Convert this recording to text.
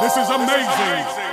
This is amazing. This is amazing.